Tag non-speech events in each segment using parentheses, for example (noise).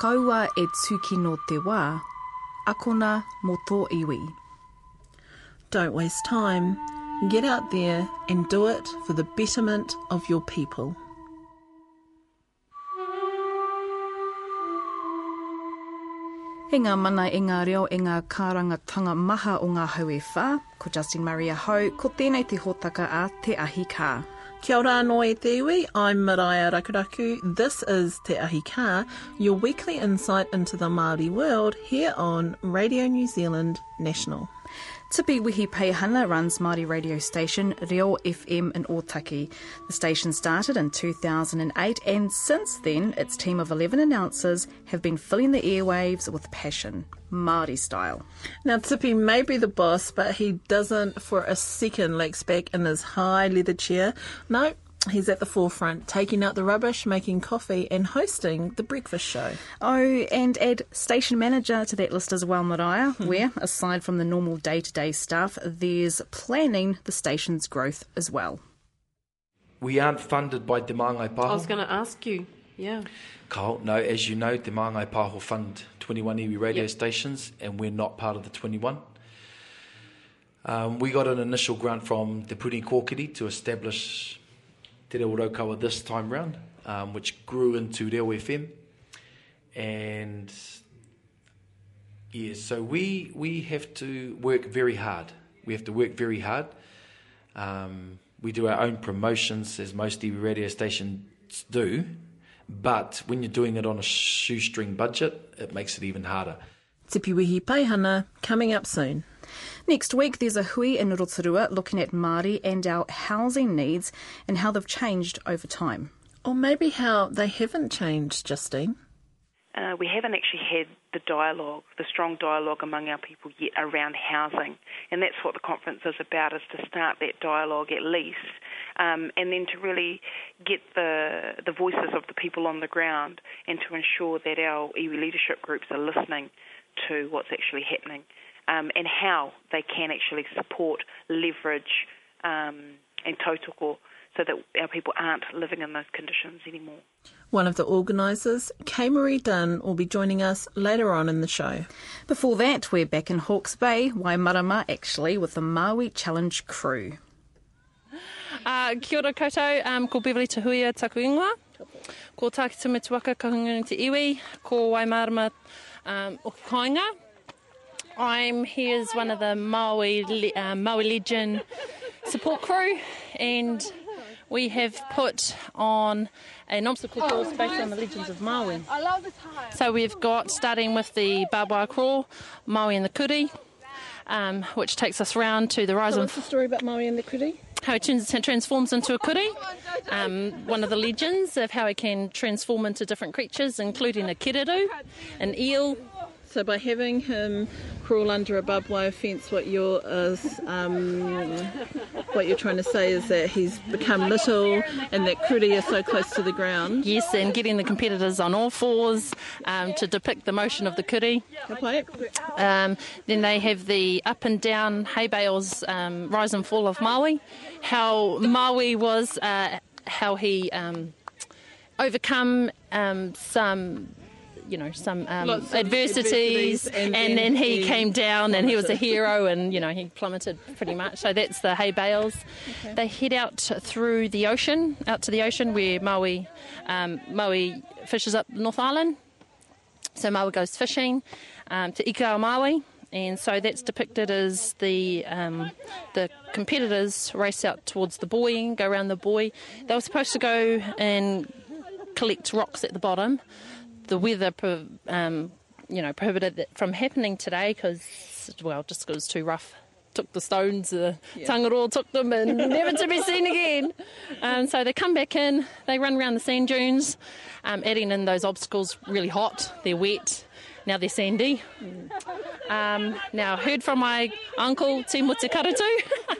Kaua e tuki no te wā, akona mo tō iwi. Don't waste time. Get out there and do it for the betterment of your people. He ngā mana e ngā reo e ngā kārangatanga maha o ngā hau e whā, ko Justin Maria Hau, ko tēnei te hōtaka a Te Ahi Kā. Kia ora anō e te iwi, I'm Mariah Rakuraku. This is Te Ahi Kā, your weekly insight into the Māori world here on Radio New Zealand National. Tipi Peihana runs Māori radio station Reo FM in Otaki. The station started in 2008 and since then its team of 11 announcers have been filling the airwaves with passion, Māori style. Now, Tipi may be the boss, but he doesn't for a second legs back in his high leather chair. No, he's at the forefront, taking out the rubbish, making coffee, and hosting the breakfast show. Oh, and add station manager to that list as well, Maraea, where, aside from the normal day to day stuff, there's planning the station's growth as well. We aren't funded by Te Māngai Pāho. I was going to ask you. Yeah. Carl, no, as you know, Te Māngai Pāho fund 21 iwi radio Yep. stations, and we're not part of the 21. Um, we got an initial grant from Te Puni Kōkiri to establish Te Reo Raukawa this time round, um, which grew into Reo FM. And yeah, so we, we have to work very hard. We have to work very hard. Um, we do our own promotions, as most TV radio stations do, but when you're doing it on a shoestring budget, it makes it even harder. Tipi Wihi Peihana, coming up soon. Next week, there's a hui in Rotorua looking at Māori and our housing needs and how they've changed over time. Or maybe how they haven't changed, Justine. Uh, we haven't actually had the dialogue, the strong dialogue among our people yet around housing, and that's what the conference is about: is to start that dialogue at least, um, and then to really get the the voices of the people on the ground, and to ensure that our iwi leadership groups are listening to what's actually happening, um, and how they can actually support, leverage, um, and tautoko, so that our people aren't living in those conditions anymore. One of the organisers, Kay Marie Dunn, will be joining us later on in the show. Before that, we're back in Hawke's Bay, Waimarama actually, with the Maui Challenge crew. Uh, kia ora koutou, um, ko Beverly Te Huia taku ingoa. Ko Tākita Mituaka ka hunga te iwi, ko Waimarama um, o ki koinga. I'm here as one of the Maui, uh, Maui Legion support crew and we have put on an obstacle course based on the legends of Maui. So we've got, starting with the barbed wire crawl, Maui and the Kuri, um, which takes us round to the rise and What's the story about Maui and the Kuri? how it trans- transforms into a kuri. Um, one of the legends of how it can transform into different creatures, including a kiriru, an eel. So by having him crawl under a barbed wire fence, what you're is, um, what you're trying to say is that he's become little, and that Kuri is so close to the ground. Yes, and getting the competitors on all fours um, to depict the motion of the pai? Um, then they have the up and down hay bales um, rise and fall of Maui. How Maui was, uh, how he um, overcome um, some. You know, some um, adversities, and and, then he he came down and he was a hero, and you know, he plummeted pretty much. So that's the hay bales. They head out through the ocean, out to the ocean where Maui, um, Maui fishes up North Island. So Maui goes fishing um, to Ikao Maui, and so that's depicted as the um, the competitors race out towards the buoy, go around the buoy. They were supposed to go and collect rocks at the bottom. The weather, pro- um, you know, prohibited that from happening today because, well, just 'cause it was too rough. Took the stones, the Tangaroa took them, and (laughs) never to be seen again. Um, so they come back in, they run around the sand dunes, um, adding in those obstacles really hot, they're wet, now they're sandy. Um, now, heard from my uncle, Timo Te Karatu. (laughs)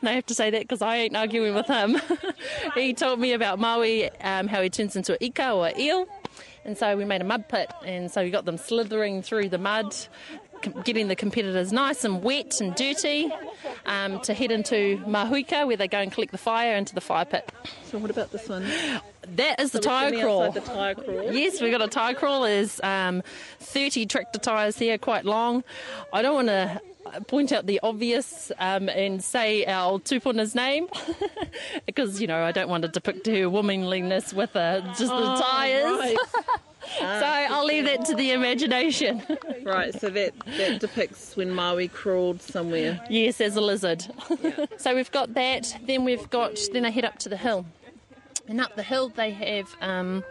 and I have to say that because I ain't arguing with him. (laughs) he told me about Maui, um, how he turns into an ika or eel. And so we made a mud pit, and so we got them slithering through the mud, getting the competitors nice and wet and dirty um, to head into Mahuika, where they go and collect the fire into the fire pit. So what about this one? That is the So tyre sitting crawl. The tyre crawl. Yes, we've got a tyre crawl. There's um, 30 tractor tyres here, quite long. I don't want to (laughs) point out the obvious um, and say our tupuna's name (laughs) because, you know, I don't want to depict her womanliness with uh, just the tyres. Oh, Right. (laughs) So I'll leave that to the imagination. right, so that, that depicts when Maui crawled somewhere. yes, as a lizard. so we've got that. Then we've got, then I head up to the hill. And up the hill they have. Um,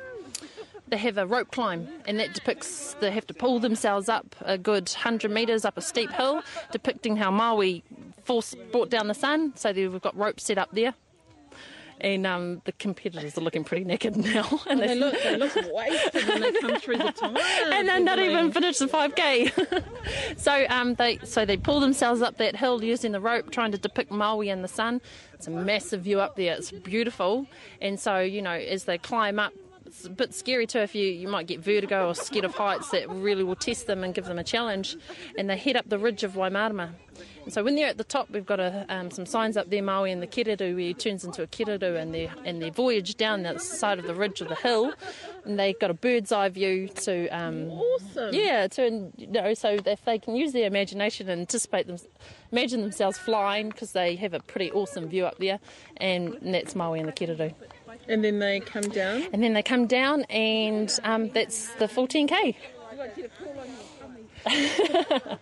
they have a rope climb, and that depicts they have to pull themselves up a good 100 metres up a steep hill, depicting how Maui force brought down the sun. So we've got ropes set up there. And um, the competitors are looking pretty naked now. (laughs) And They look, they look wasted when they come through the (laughs) time. and they're not even finished the 5k. (laughs) so um, they so they pull themselves up that hill using the rope, trying to depict Maui in the sun. It's a massive view up there. It's beautiful, and so you know as they climb up. It's a bit scary too if you, you might get vertigo or scared of heights that really will test them and give them a challenge. And they head up the ridge of Waimarama. And so when they're at the top, we've got a, um, some signs up there, Maui and the Kererū, where he turns into a Kererū, and their and their voyage down the side of the ridge of the hill. And they've got a bird's eye view to um, Awesome. yeah, to you know, so if they can use their imagination and anticipate them, imagine themselves flying because they have a pretty awesome view up there, and, that's Maui and the Kererū. And then they come down. And then they come down, and um, that's the 14k. (laughs)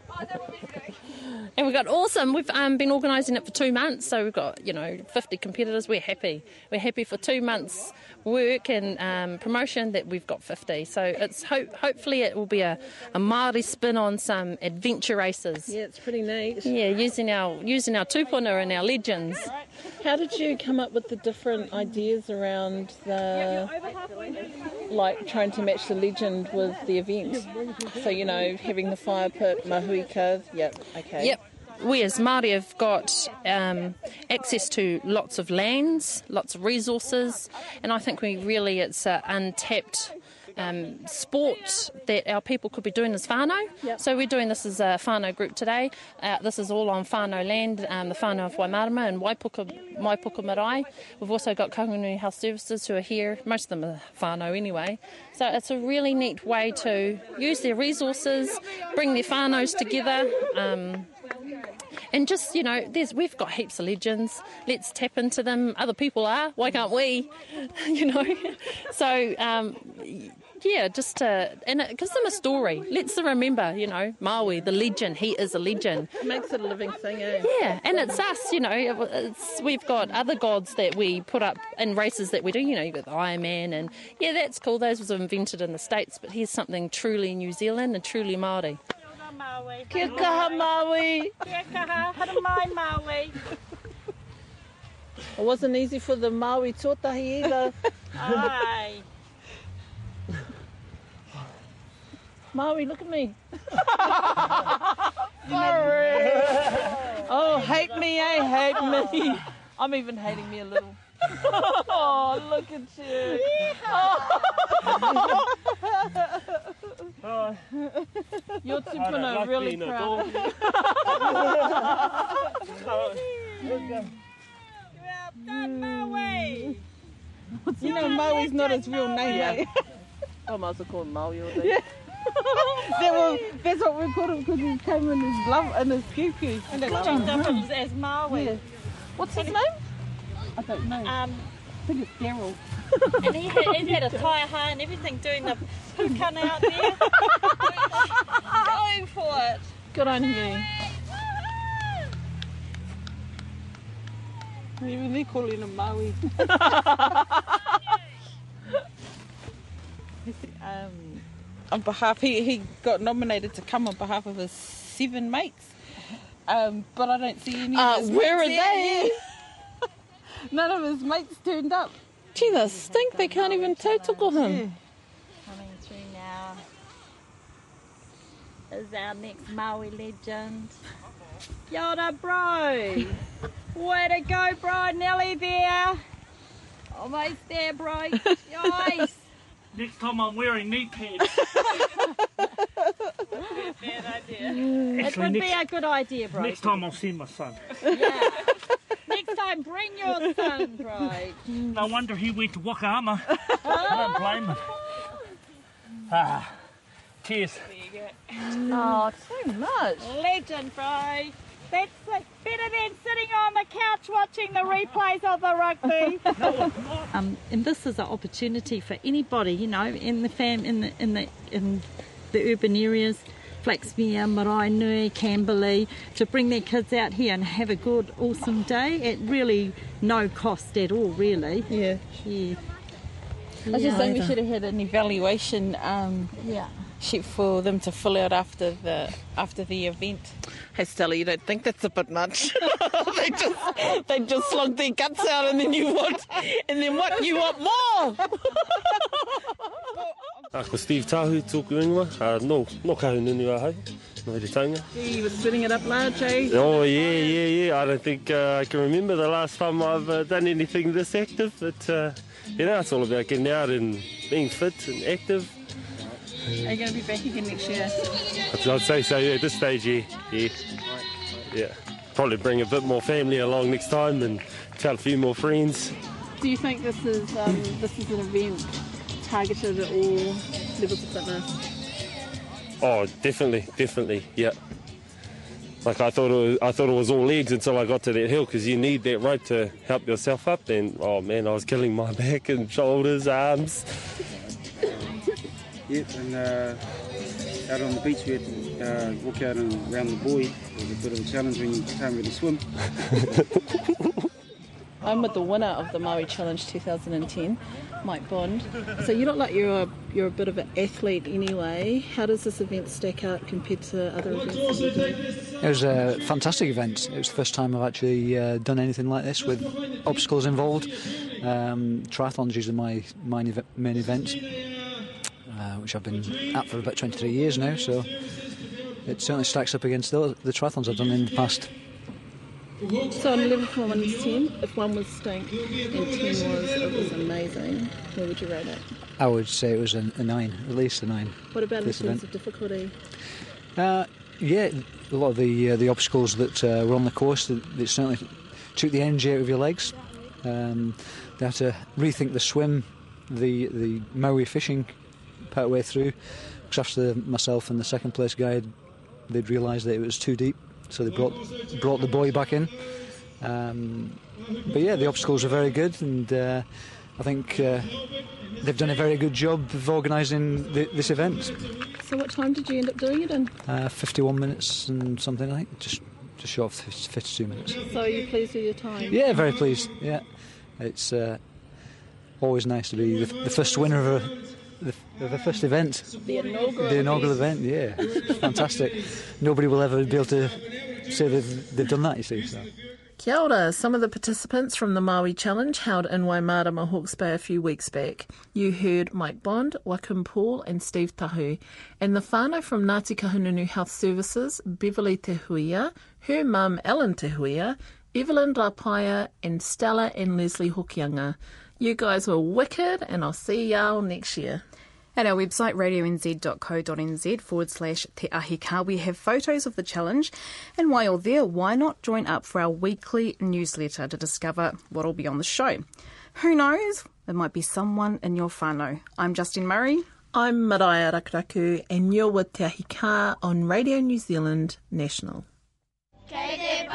And we've got awesome. We've um, been organising it for two months, so we've got you know 50 competitors. We're happy. We're happy for two months work and um, promotion that we've got 50. So it's hope hopefully it will be a, a Māori spin on some adventure races. Yeah, it's pretty neat. Yeah, using our using our tupuna and our legends. How did you come up with the different ideas around the, like trying to match the legend with the event? So you know, having the fire pit, mahuika. Yep. Okay. Yep. We as Māori have got um, access to lots of lands, lots of resources, and I think we really it's an untapped um, sport that our people could be doing as whānau. So we're doing this as a whānau group today. Uh, this is all on whānau land, um, the whānau of Waimarama and Waipuka, Waipuka Marae. We've also got Kahungunu Health Services who are here. Most of them are whānau anyway. So it's a really neat way to use their resources, bring their whānaus together. Um, and just you know, there's we've got heaps of legends. Let's tap into them. Other people are. Why can't we? (laughs) you know. So um, yeah, just to and it gives them a story. Lets them remember. You know, Maui, the legend. He is a legend. It makes it a living thing, eh? Yeah, and it's us. You know, it's, we've got other gods that we put up in races that we do. You know, you've got the Iron Man, and yeah, that's cool. Those was invented in the states, but here's something truly New Zealand and truly Maori. Maui. Kia kaha Maui. Kia kaha, hara mai Maui. It wasn't easy for the Maui tuatahi either. Ai. Maui, look at me. Sorry. oh, hate me, eh? Hate me. I'm even hating me a little. oh, look at you. Oh. (laughs) Your tupuna really proud. (laughs) Well done, Maui. You know, Maui's not his real name, eh? I might as well call him Maui all (laughs) day. that was, that's what we called him because he came in his love and his cuckoo. And that's Dressed up as, as Maui. Yeah. What's his name? I don't know. I think it's Daryl. and he had, he had a taiaha and everything doing the pukana out there. (laughs) Going for it. Good on you. Even they calling him Maui. (laughs) um, on behalf, he, he got nominated to come on behalf of his seven mates. Um, but I don't see any. Uh, of his where are here. they? None of his mates turned up. Gee, they stink. They can't even total him. Coming through now is our next Maui legend. Yada bro! (laughs) Way to go, bro! Nelly there! Almost there, bro! Nice! (laughs) Next time I'm wearing knee pads. (laughs) It Actually, would be a good idea, bro. next time I'll send my son. Yeah. Next time, bring your son, right? No wonder he went to Wakahama. I don't blame him. Ah, cheers. Oh, so much. Legend, bro. That's like better than sitting on the couch watching the replays of the rugby. (laughs) um, and this is an opportunity for anybody, you know, in the fam, in the in the in the urban areas, Flaxmere, Maraenui, Camberley, to bring their kids out here and have a good, awesome day at really no cost at all, really. Yeah. Yeah. I just think we should have had an evaluation um, Yeah. sheet for them to fill out after the after the event. Hey Stella, you don't think that's a bit much? (laughs) they just they just slog their guts out and then you want and then what? You want more? (laughs) A ko Steve Tahu tōku ingoa, uh, no, no kahu nunu a hau, no he tanga. You were spinning it up large, eh? Oh yeah, yeah, yeah, I don't think uh, I can remember the last time I've uh, done anything this active, but uh, you know, it's all about getting out and being fit and active. Are you going to be back again next year? I'd, I'd say so, yeah, at this stage, yeah, yeah, yeah. Probably bring a bit more family along next time and tell a few more friends. Do you think this is um, this is an event targeted at all levels of fitness? Oh, definitely, definitely, yeah. Like I thought, it was, I thought it was all legs until I got to that hill because you need that rope to help yourself up. And oh man, I was killing my (laughs) back and shoulders, arms. Yep, and uh, out on the beach we had to uh, walk out and around the buoy. It was a bit of a challenge when you can't really swim. (laughs) I'm with the winner of the Maui Challenge 2010, Mike Bond. So you look like you're a, you're a bit of an athlete anyway. How does this event stack up compared to other events? It was a fantastic event. It was the first time I've actually uh, done anything like this with obstacles involved. Um, triathlon's usually my main event, uh, which I've been at for about 23 years now, so it certainly stacks up against the, the triathlons I've done in the past. So on a level from 1 to 10, if 1 was stink and 10 was it was amazing, where would you rate it? I would say it was a, a 9, at least a 9. What about in terms event. of difficulty? Uh, yeah, a lot of the uh, the obstacles that uh, were on the course that, that certainly took the energy out of your legs. Um, they had to rethink the swim, the the Maui fishing part way through. Because after myself and the second place guide, they'd realised that it was too deep, so they brought brought the boy back in. Um, but yeah, the obstacles were very good, and uh, I think uh, they've done a very good job of organising th- this event. So what time did you end up doing it in? Uh, 51 minutes and something, think. Just just short of 52 minutes. So are you pleased with your time? Yeah, very pleased. Yeah, it's uh, always nice to be the, the first winner of a the, of a first event, The inaugural. the inaugural event. Yeah, (laughs) fantastic. Nobody will ever be able to say they've, they've done that. You see, so. Kia ora. Some of the participants from the Maui Challenge held in Waimārama Hawke's Bay a few weeks back. You heard Mike Bond, Wakim Paul and Steve Tahu. And the whānau from Ngāti Kahungunu Health Services, Beverly Te Huia, her mum Ellen Te Huia, Evelyn Rapaia and Stella and Leslie Hokianga. You guys were wicked and I'll see y'all next year. At our website, radionz.co.nz forward slash Te Ahi Kaa, we have photos of the challenge. And while you're there, why not join up for our weekly newsletter to discover what'll be on the show? Who knows? It might be someone in your whānau. I'm Justine Murray. I'm Maraea Rakuraku and you're with Te Ahi Kaa on Radio New Zealand National. Tipi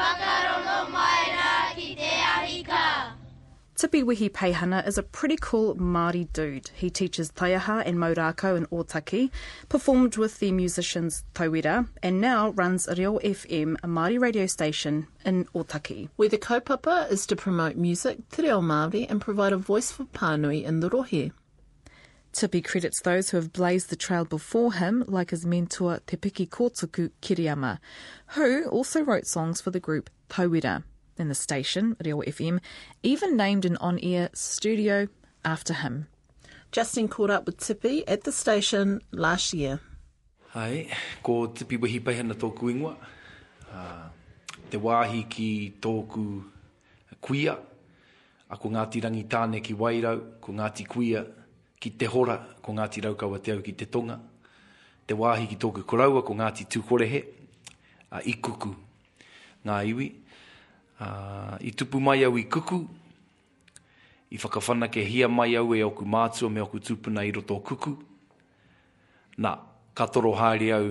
Wihi Peihana is a pretty cool Māori dude. He teaches taiaha and mau rākau in Otaki, performed with the musicians Tauira, and now runs Reo FM, a Māori radio station in Otaki. where the kaupapa is to promote music, te reo Māori, and provide a voice for Pānui in the rohe. Tipi credits those who have blazed the trail before him, like his mentor Te Piki Kotuku Kereama, who also wrote songs for the group Tauira. And the station, Reo FM, even named an on-air studio after him. Justin caught up with Tippy at the station last year. Ai, ko tipi wahi pai hana tōku ingoa. Uh, te wāhi ki tōku kuia. A ko Ngāti rangi tāne ki wairau, ko Ngāti kuia ki te hora, ko Ngāti raukaua te au ki te tonga. Te wāhi ki tōku koraua, ko Ngāti tūkorehe, a ikuku ngā iwi. Uh, I tupu mai au i kuku, i whakawhana ke hia mai au e oku mātua me oku tupuna i roto kuku. Nā, ka toro haere au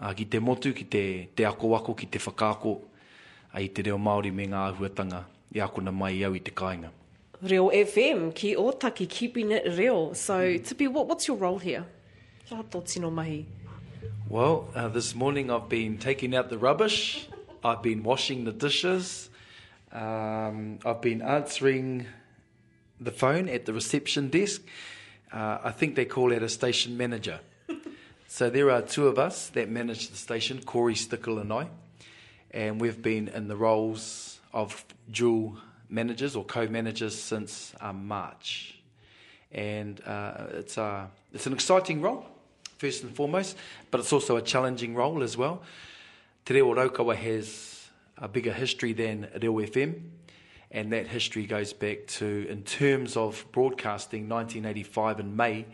uh, ki te motu, ki te, te ako ako, ki te whakaako, ai te reo Māori me ngā ahuatanga i akona mai au i te kāinga. Reo FM, ki Otaki, keeping it real. So, Tipi, what, what's your role here? Kia tō tino mahi. Well, uh, this morning I've been taking out the rubbish, I've been washing the dishes, um, I've been answering the phone at the reception desk. Uh, I think they call it a station manager. (laughs) so there are two of us that manage the station, Corey Stickle and I, and we've been in the roles of dual managers or co-managers since um, March. And uh, it's, a, it's an exciting role, first and foremost, but it's also a challenging role as well. Te Reo Raukawa has a bigger history than Reo FM, and that history goes back to, in terms of broadcasting, 1985 in May,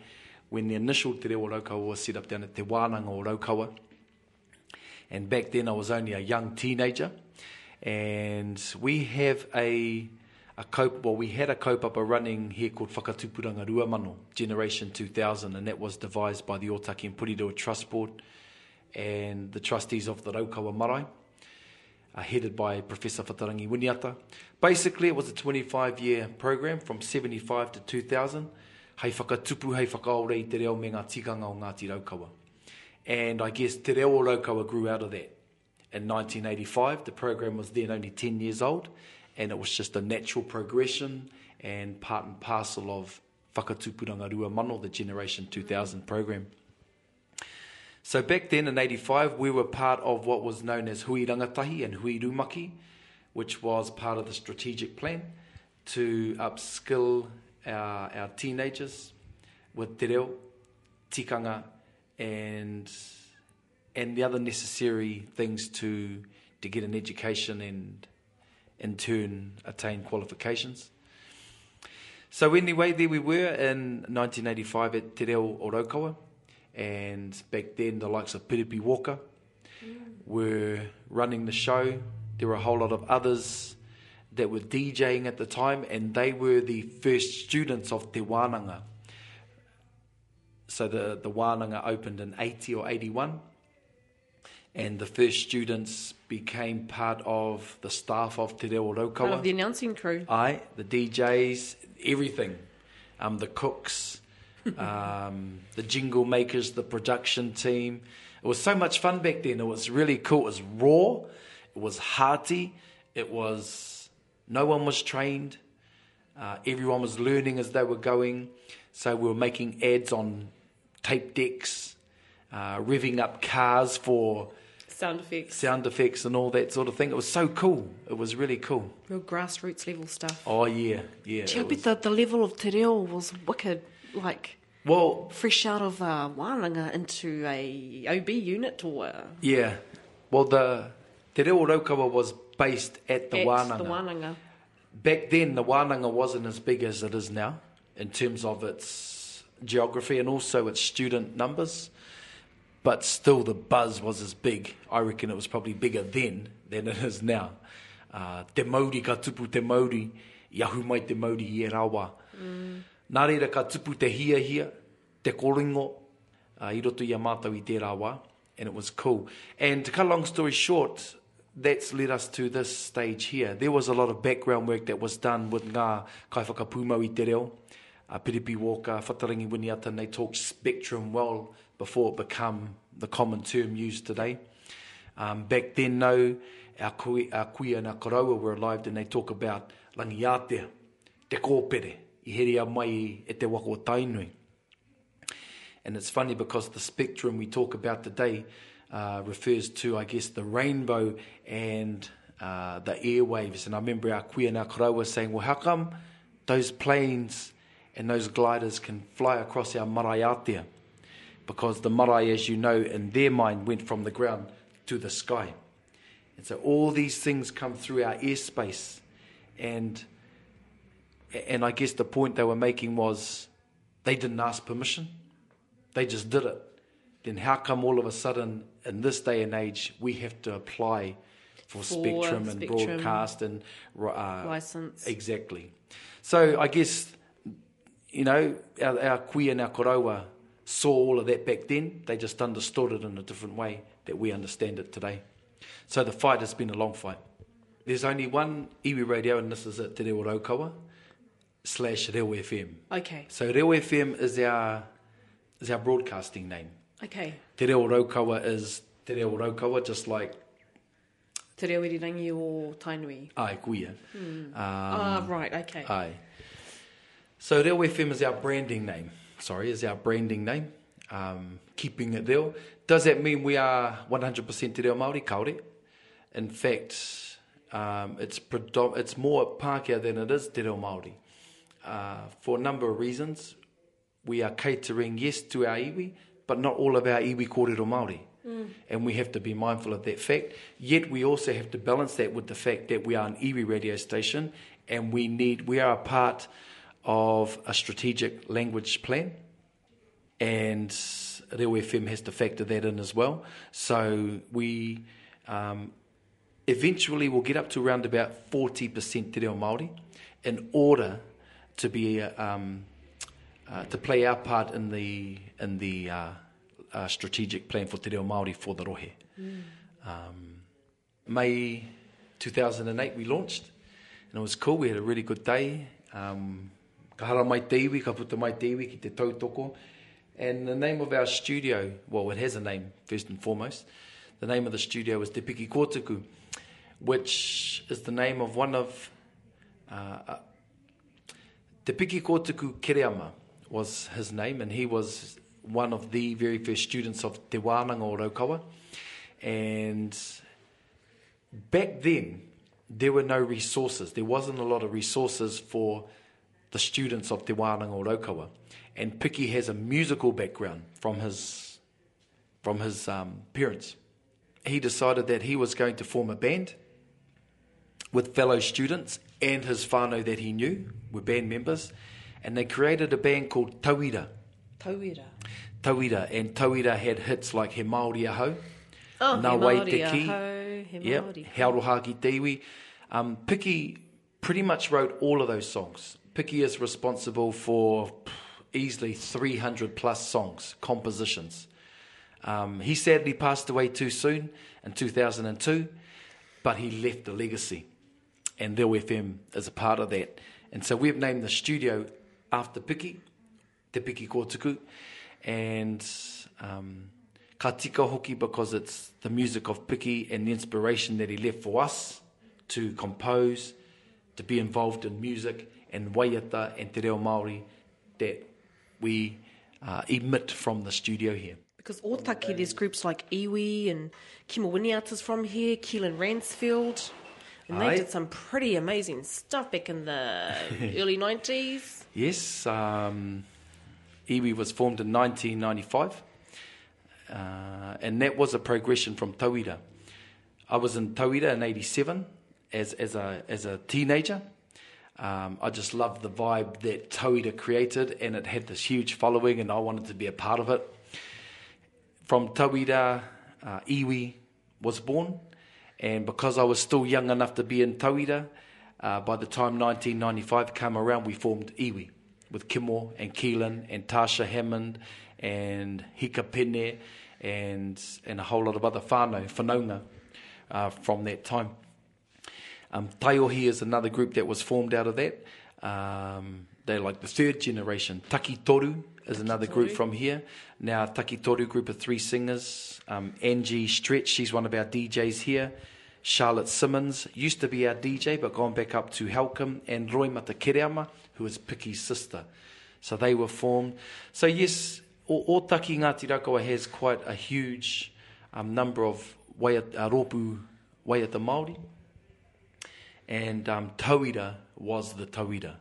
when the initial Te Reo Raukawa was set up down at Te Wānanga o Raukawa. And back then I was only a young teenager, and we have a a cope, well, we had a kaupapa running here called Whakatupuranga Ruamano, Generation 2000, and that was devised by the Otaki and Purirua Trust Board and the trustees of the Raukawa Marae, uh, headed by Professor Fatarangi Winiata. Basically, it was a 25 year program from 75 to 2000. Hei whakatupu, hei whakaore i te reo me ngā tikanga o Ngāti Raukawa. And I guess Te Reo Raukawa grew out of that. In 1985, the program was then only 10 years old, and it was just a natural progression and part and parcel of Whakatupuranga Rua Mano, the Generation 2000 program. So back then in 85, we were part of what was known as Hui Rangatahi and Hui Rumaki, which was part of the strategic plan to upskill our, our teenagers with te reo, tikanga, and, and the other necessary things to, to get an education and in turn attain qualifications. So anyway, there we were in 1985 at Te Reo Orokawa, and back then the likes of Piripi Walker were running the show. There were a whole lot of others that were DJing at the time, and they were the first students of Te Wānanga. So the, the Wānanga opened in 80 or 81, and the first students became part of the staff of Te Reo Raukawa. Part of the announcing crew. Aye, the DJs, everything. Um, the cooks, um, the jingle makers, the production team. It was so much fun back then. It was really cool. It was raw. It was hearty. It was no one was trained. Uh, everyone was learning as they were going. So we were making ads on tape decks, uh, revving up cars for Sound effects. sound effects and all that sort of thing. It was so cool. It was really cool. Real grassroots level stuff. Oh yeah, yeah. Gee, I bet was- the, the level of te reo was wicked. Like, Well, fresh out of uh, into a OB unit or yeah. Well, the Te Reo Raukawa was based at the at Wānanga. the Wānanga. Back then, the Wānanga wasn't as big as it is now in terms of its geography and also its student numbers. But still, the buzz was as big. I reckon it was probably bigger then than it is now. Uh, te Māori ka tupu te Māori, i mai te Māori i e rawa. Mm. Nā reira ka tupu te hia hia, te koringo, uh, i roto i a mātou i tērā wā, And it was cool. And to cut a long story short, that's led us to this stage here. There was a lot of background work that was done with ngā kaiwhakapūmau i te reo, uh, Piripi Walker, Whatarangi Winiata, and they talked spectrum well before it became the common term used today. Um, back then, no, our, kui, our kui and our karaua were alive, and they talk about langiatea, te kōpere, i heria mai e te wako o tainui. And it's funny because the spectrum we talk about today uh, refers to, I guess, the rainbow and uh, the airwaves. And I remember our and our karaua saying, well, how come those planes and those gliders can fly across our marae atea? Because the marae, as you know, in their mind went from the ground to the sky. And so all these things come through our airspace. And, and I guess the point they were making was they didn't ask permission. They just did it. Then how come all of a sudden, in this day and age, we have to apply For spectrum and spectrum. broadcast and uh, license. Exactly. So I guess you know our, our kuia and our korowa saw all of that back then. They just understood it in a different way that we understand it today. So the fight has been a long fight. There's only one iwi radio, and this is it, Te Reo Raukawa slash Reo FM. Okay. So Reo FM is our is our broadcasting name. Okay. Te Reo Raukawa is Te Reo Raukawa, just like Te Reo Irirangi o Tainui. Ai Kuia. Hmm. Um, ah, right, okay. Ai. So Reo FM is our branding name. Sorry, is our branding name. Um, keeping it there. Does that mean we are 100% Te Reo Māori? Kaore. In fact, um, it's, predom- it's more Pākehā than it is Te Reo Māori. Uh, for a number of reasons. We are catering, yes, to our iwi, but not all of our iwi kōrero Māori. Mm. And we have to be mindful of that fact. Yet we also have to balance that with the fact that we are an iwi radio station and we need, we are a part of a strategic language plan. And Reo FM has to factor that in as well. So we um, eventually will get up to around about 40% Te Reo Māori in order to be um, uh, to play our part in the in the uh, uh, strategic plan for Te Reo Māori for the Rohe. Mm. Um, May 2008 we launched and it was cool. We had a really good day. Um, ka hara mai te iwi, ka puta mai te iwi ki te tautoko. And the name of our studio, well, it has a name first and foremost. The name of the studio is Te Piki Kōtuku, which is the name of one of uh, Te Piki Kōtuku Kereama was his name, and he was one of the very first students of Te Wānanga Raukawa. And back then, there were no resources. There wasn't a lot of resources for the students of Te Wānanga Raukawa. And Piki has a musical background from his, from his um, parents. He decided that he was going to form a band with fellow students and his whānau that he knew were band members, and they created a band called Tauira. Tauira. Tauira, and Tauira had hits like He Māori Ahau, oh, Nā Wai Te Ki, He yep, He Aroha Ki Te Iwi. Um, Piki pretty much wrote all of those songs. Piki is responsible for easily 300 plus songs, compositions. Um, he sadly passed away too soon in 2002, but he left a legacy and Reo FM is a part of that. And so we've named the studio after Piki, Te Piki Kōtuku, and um, ka tika hoki because it's the music of Piki and the inspiration that he left for us to compose, to be involved in music and waiata and te reo Māori that we uh, emit from the studio here. Because Otaki, there's groups like Iwi and Kimawiniata's from here, Keelan Ransfield. And they did some pretty amazing stuff back in the (laughs) early 90s. Yes, um, Iwi was formed in 1995, uh, and that was a progression from Tauira. I was in Tauira in 87 as, as, a, as a teenager. Um, I just loved the vibe that Tauira created, and it had this huge following, and I wanted to be a part of it. From Tauira, uh, Iwi was born, and because I was still young enough to be in Tauira, uh, by the time 1995 came around, we formed Iwi with Kimo and Keelan and Tasha Hammond and Hika Pene and, and a whole lot of other whānau, whanaunga, uh, from that time. Um, Taiohi is another group that was formed out of that. Um, they're like the third generation. Taki Toru is another group from here. Now, Taki Toru group of three singers. Um, Angie Stretch, she's one of our DJs here. Charlotte Simmons used to be our DJ, but gone back up to Helcom. And Roimata Kereama, who is Piki's sister. So they were formed. So, yes, Otaki Ngāti Raukawa has quite a huge um, number of uh, ropu waiata Māori. And um, Tauira was the Tauira.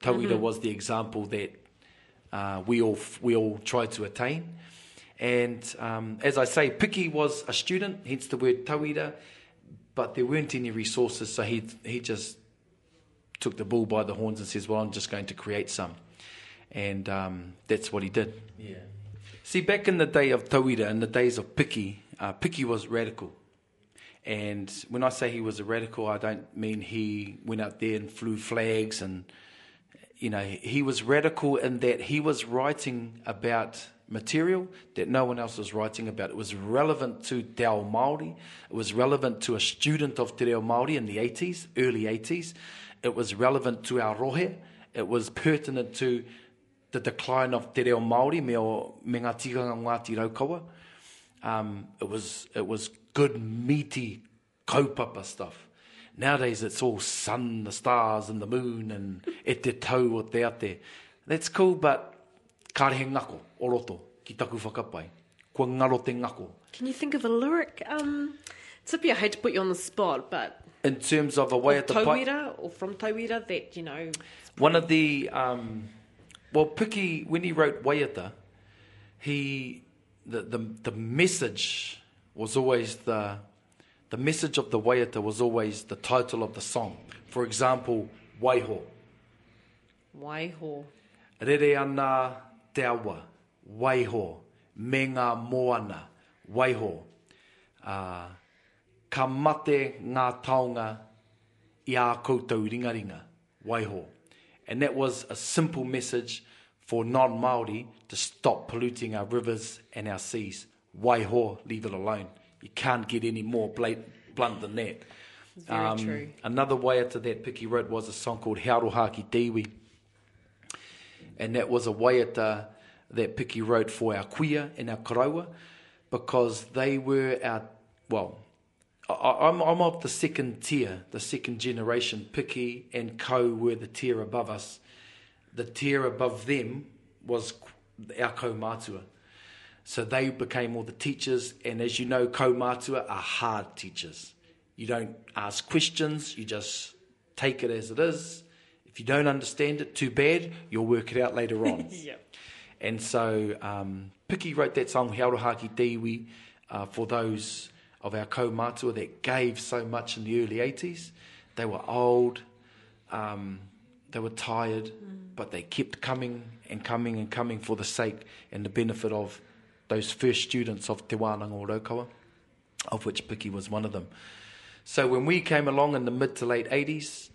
Tauira mm-hmm. was the example that uh, we all we all tried to attain. And um, as I say, Piki was a student, hence the word Tauira, but there weren't any resources, so he he just took the bull by the horns and says, "Well, I'm just going to create some," and um, that's what he did. Yeah. See, back in the day of Tauira, in the days of Piki, uh, Piki was radical, And when I say he was a radical, I don't mean he went out there and flew flags and, you know, he was radical in that he was writing about material that no one else was writing about. It was relevant to Te Ao Māori. It was relevant to a student of Te Reo Māori in the 80s, early 80s. It was relevant to our rohe. It was pertinent to the decline of Te Reo Māori me, o, me ngā tikanga Ngāti Raukawa. Um, it was it was good meaty kaupapa stuff. Nowadays it's all sun, the stars and the moon and e te tau o te ate. That's cool, but kārehe ngako o roto ki taku whakapai. Kua ngaro te ngako. Can you think of a lyric? Um, Tipi, I hate to put you on the spot, but In terms of a way at the Tauira or from Tauira that, you know, one of the um, well, Piki when he wrote Waiata, he the, the the message was always the the message of the Waiata was always the title of the song. For example, Waiho. waiho. Rere ana te awa, waiho, me ngā moana, waiho. Uh, ka mate ngā taonga i a koutou ringaringa, waiho. And that was a simple message for non-Māori to stop polluting our rivers and our seas. Waiho, leave it alone. You can't get any more blat- blunt than that. Very true. Another way to that Piki wrote was a song called Hauroha ki Tiwi and that was a waiata that Piki wrote for our kuia and our karaua because they were our, well, I, I'm, I'm of the second tier, the second generation. Piki and Ko were the tier above us. The tier above them was our kaumātua. So they became all the teachers, and as you know, kaumātua are hard teachers. You don't ask questions, you just take it as it is. If you don't understand it, too bad, you'll work it out later on. (laughs) Yep. And so um, Piki wrote that song, Haurohaki Tiwi, uh, for those of our kaumātua that gave so much in the early 80s. They were old, um, they were tired, but they kept coming and coming and coming for the sake and the benefit of those first students of Te Wānanga o of which Piki was one of them. So when we came along in the mid to late 80s,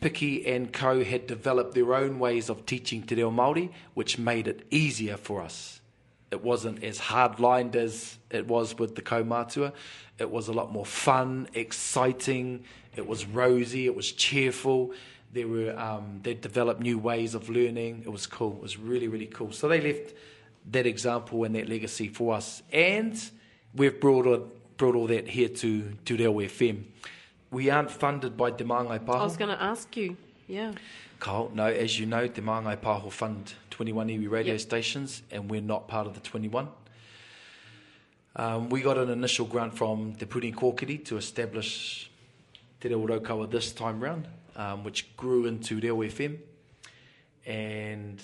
Piki and Co had developed their own ways of teaching Te Reo Māori, which made it easier for us. It wasn't as hard-lined as it was with the kaumātua. It was a lot more fun, exciting. It was rosy. It was cheerful. There were um, they developed new ways of learning. It was cool. It was really really cool. So they left that example and that legacy for us, and we've brought all, brought all that here to to Reo FM. We aren't funded by Te Māngai Pāho. I was going to ask you. Yeah. Carl, no, as you know, Te Māngai Pāho fund 21 iwi radio Yep. stations, and we're not part of the 21. Um, we got an initial grant from Te Puni Kōkiri to establish Te Reo Raukawa this time round, um, which grew into Reo FM. And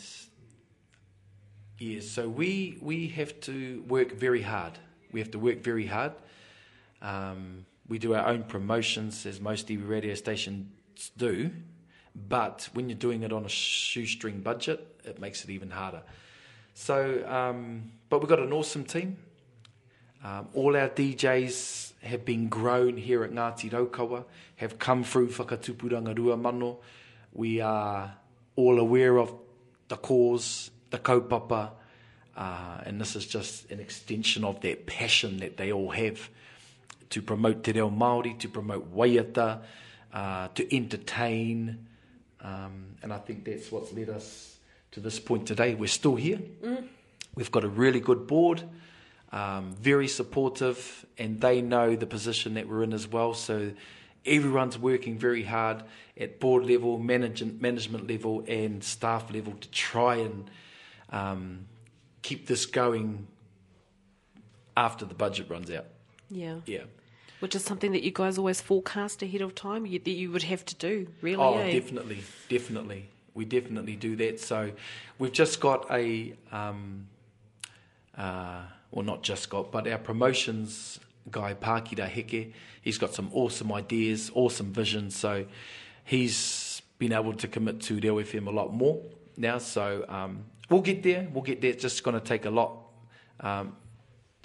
yeah, so we, we have to work very hard. We have to work very hard. Um, we do our own promotions, as most iwi radio stations do, but when you're doing it on a shoestring budget, it makes it even harder. So, um, but we've got an awesome team. Um, all our DJs have been grown here at Ngāti Raukawa, have come through Whakatupuranga Rua Mano. We are all aware of the cause, the kaupapa, uh, and this is just an extension of that passion that they all have to promote te reo Māori, to promote waiata, uh, to entertain, um, and I think that's what's led us to this point today. We're still here. We've got a really good board, um, very supportive, and they know the position that we're in as well. So everyone's working very hard at board level, management, management level, and staff level to try and um, keep this going after the budget runs out. Yeah. Yeah. Which is something that you guys always forecast ahead of time, you, that you would have to do, really. Oh, eh? definitely, definitely. We definitely do that. So we've just got a, um, uh, well, not just got, but our promotions guy, Pākira Heke, he's got some awesome ideas, awesome vision. So he's been able to commit to Reo FM a lot more now. So um, we'll get there. We'll get there. It's just going to take a lot. Um,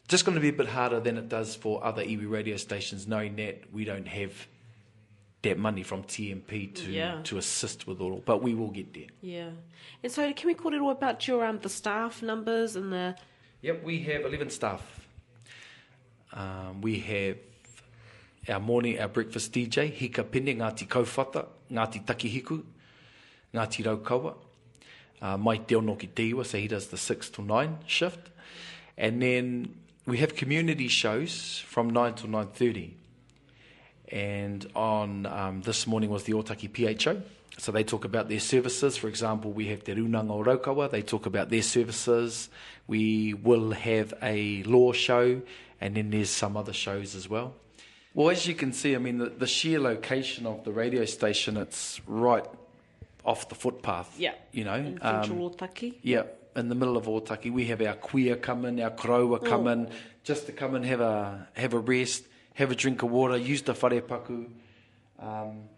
just going to be a bit harder than it does for other iwi radio stations, knowing that we don't have that money from TMP to Yeah. to assist with all. But we will get there. Yeah. And so, can we call it all about your um the staff numbers and the Yep, we have 11 staff. Um, we have our morning, our breakfast DJ, Hika Pene, Ngāti Kauwhata, Ngāti Takihiku, Ngāti Raukawa. Uh, Mai Te Ono ki te so he does the 6 to 9 shift. And then we have community shows from 9 to 9.30. And on um, this morning was the Otaki PHO. So they talk about their services. For example, we have Te Runanga Raukawa. They talk about their services. We will have a law show, and then there's some other shows as well. Well, as you can see, I mean, the, the sheer location of the radio station, it's right off the footpath. Yeah. You know, in um, Central Otaki? yeah, in the middle of Otaki, we have our kuia come in, our koroua come in, just to come and have a have a rest, have a drink of water, use the wharepaku. Um,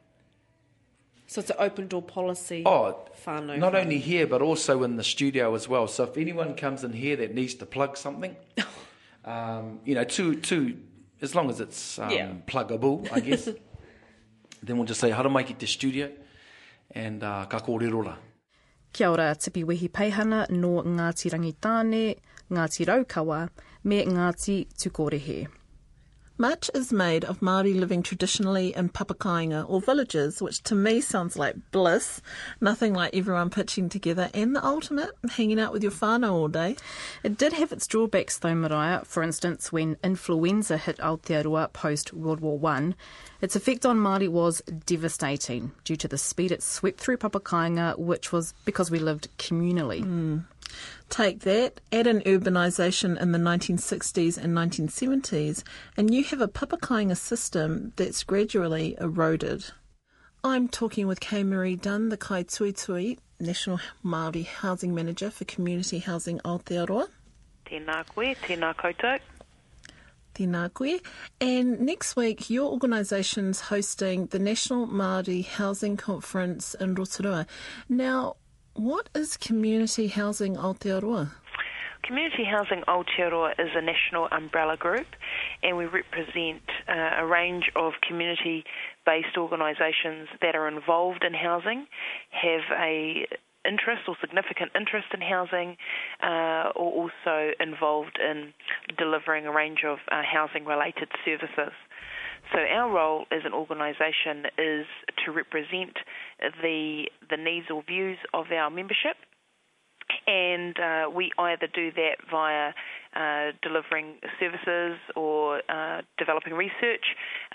So it's an open door policy. oh, whānau not whānau. only here but also in the studio as well. So if anyone comes in here that needs to plug something, (laughs) um, you know, to to as long as it's um, Yeah. pluggable, I guess, (laughs) then we'll just say hara mai ki te studio and uh, ka kōrerora. Kia ora, Tipi Wehi Peihana no Ngāti Rangitāne, Ngāti Raukawa, me Ngāti Tukorehe. Much is made of Māori living traditionally in papakainga or villages, which to me sounds like bliss. Nothing like everyone pitching together and the ultimate, hanging out with your whānau all day. It did have its drawbacks though, Maraea. For instance, when influenza hit Aotearoa post World War One, its effect on Māori was devastating due to the speed it swept through Papakainga, which was because we lived communally. Hmm. Take that, add in urbanisation in the 1960s and 1970s, and you have a papakainga system that's gradually eroded. I'm talking with Kaye-Maree Dunn, the Kai Tui Tui National Māori Housing Manager for Community Housing Aotearoa. Tēnā koe, tēnā koutou. Tēnā koe. And next week, your organisation's hosting the National Māori Housing Conference in Rotorua. Now, what is Community Housing Aotearoa? Community Housing Aotearoa is a national umbrella group and we represent uh, a range of community based organisations that are involved in housing, have a interest or significant interest in housing, uh, or also involved in delivering a range of uh, housing related services. So our role as an organisation is to represent the the needs or views of our membership and uh, we either do that via uh, delivering services or uh, developing research,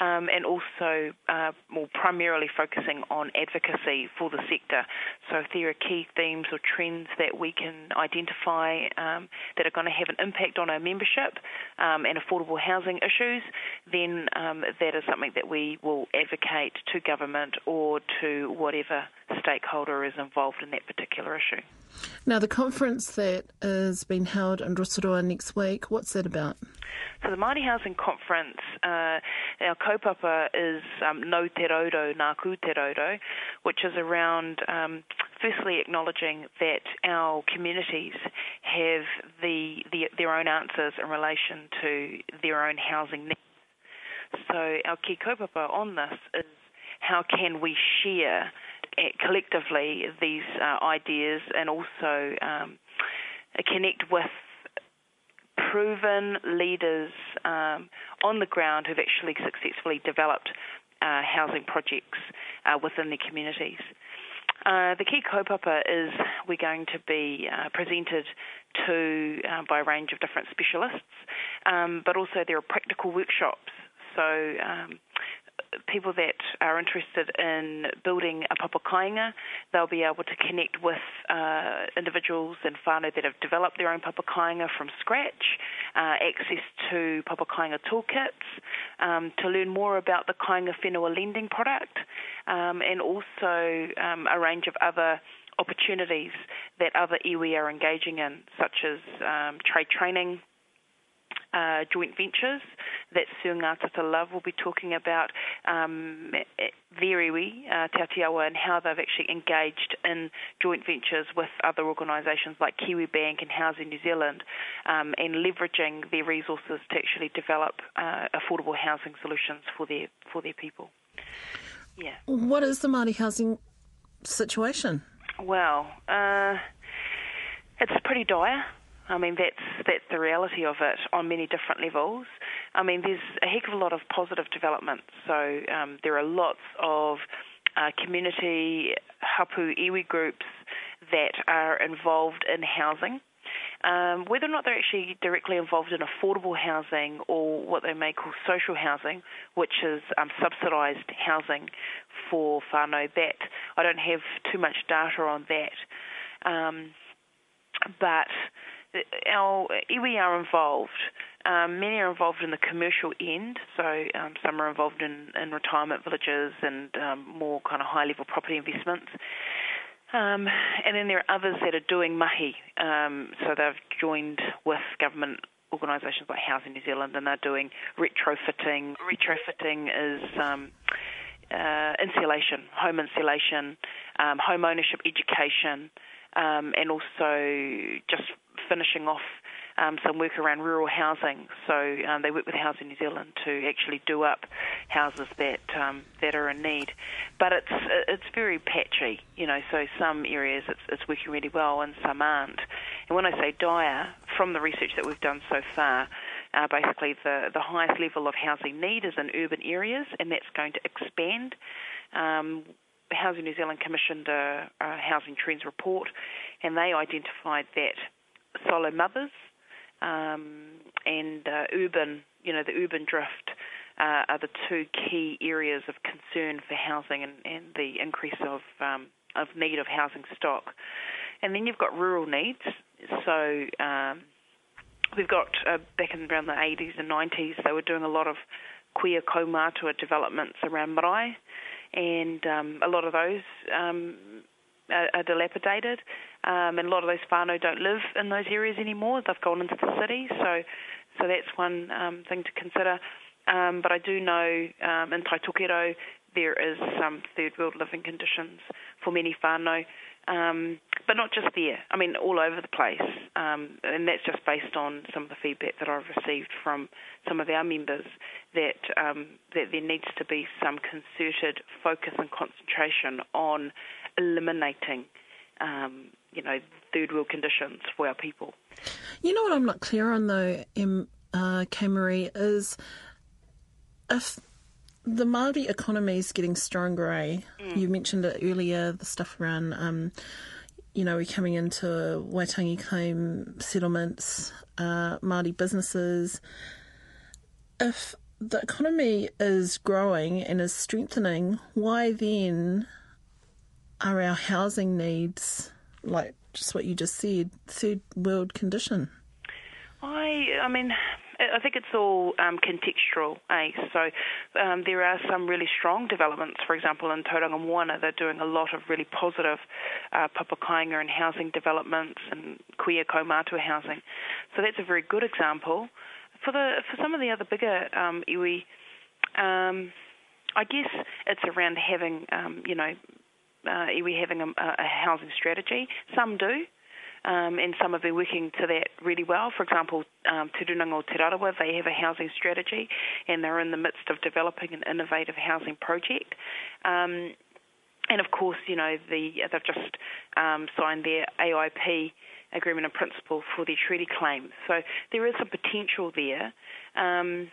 um, and also uh, more primarily focusing on advocacy for the sector. So, if there are key themes or trends that we can identify um, that are going to have an impact on our membership um, and affordable housing issues, then um, that is something that we will advocate to government or to whatever stakeholder is involved in that particular issue. Now, the conference that is being held in Rotorua next week, what's that about? So the Māori Housing Conference, uh, our kaupapa is um, No Te Raudo, Ngā Ku Te Raudo, which is around um, firstly acknowledging that our communities have the, the their own answers in relation to their own housing needs. So our key kaupapa on this is how can we share collectively these uh, ideas and also um, connect with proven leaders um, on the ground who've actually successfully developed uh, housing projects uh, within their communities. Uh, the key kaupapa is we're going to be uh, presented to uh, by a range of different specialists, um, but also there are practical workshops. So um, people that are interested in building a papakainga, they'll be able to connect with uh, individuals and whānau that have developed their own papakainga from scratch, uh, access to papakainga toolkits, um, to learn more about the kainga whenua lending product, um, and also um, a range of other opportunities that other iwi are engaging in, such as um, trade training, uh, joint ventures that Suingata Love will be talking about um, their iwi, uh, and how they've actually engaged in joint ventures with other organisations like Kiwi Bank and Housing New Zealand um, and leveraging their resources to actually develop uh, affordable housing solutions for their for their people. Yeah. What is the Māori housing situation? Well, uh, it's pretty dire. I mean, that's that's the reality of it on many different levels. I mean, there's a heck of a lot of positive development. So um, there are lots of uh, community hapu iwi groups that are involved in housing. Um, whether or not they're actually directly involved in affordable housing or what they may call social housing, which is um, subsidised housing for whānau, that I don't have too much data on that. Um, but our iwi are involved. Um, many are involved in the commercial end, so um, some are involved in, in retirement villages and um, more kind of high level property investments. Um, and then there are others that are doing mahi, um, so they've joined with government organisations like Housing New Zealand and they're doing retrofitting. Retrofitting is um, uh, insulation, home insulation, home ownership education, and also just finishing off um, some work around rural housing. So um, they work with Housing New Zealand to actually do up houses that um, that are in need. But it's it's very patchy, you know. So some areas it's it's working really well and some aren't. And when I say dire, from the research that we've done so far. Uh, basically, the, the highest level of housing need is in urban areas, and that's going to expand. Um, Housing New Zealand commissioned a, a housing trends report, and they identified that solo mothers um, and uh, urban, you know, the urban drift uh, are the two key areas of concern for housing and, and the increase of um, of need of housing stock. And then you've got rural needs. So um, we've got uh, back in around the 80s and 90s, they were doing a lot of kuia kaumatua developments around marae, and um, a lot of those um, are, are dilapidated, um, and a lot of those whānau don't live in those areas anymore. They've gone into the city, so so that's one um, thing to consider. Um, but I do know um, in Taitokerau there is some third world living conditions for many whānau, um, but not just there. I mean, all over the place, um, and that's just based on some of the feedback that I've received from some of our members that um, that there needs to be some concerted focus and concentration on eliminating, um, you know, third world conditions for our people. You know what I'm not clear on though, M. Uh, Marie, is if the Māori economy is getting stronger, eh? Mm. You mentioned it earlier, the stuff around, um, you know, we're coming into Waitangi claim settlements, uh, Māori businesses. If the economy is growing and is strengthening, why then are our housing needs, like just what you just said, third world condition? I, I mean, I think it's all um, contextual, eh? So um, there are some really strong developments. For example, in Tauranga Moana, they're doing a lot of really positive uh, papakainga and housing developments and kuia kaumatua housing. So that's a very good example. For the for some of the other bigger um, iwi, um, I guess it's around having, um, you know, uh, iwi having a, a housing strategy. Some do. Um, and some have been working to that really well. For example, um, Te Runanga Te Rarawa, they have a housing strategy and they're in the midst of developing an innovative housing project. Um, and of course, you know, the, they've just um, signed their AIP agreement in principle for their treaty claims. So there is a potential there. Um,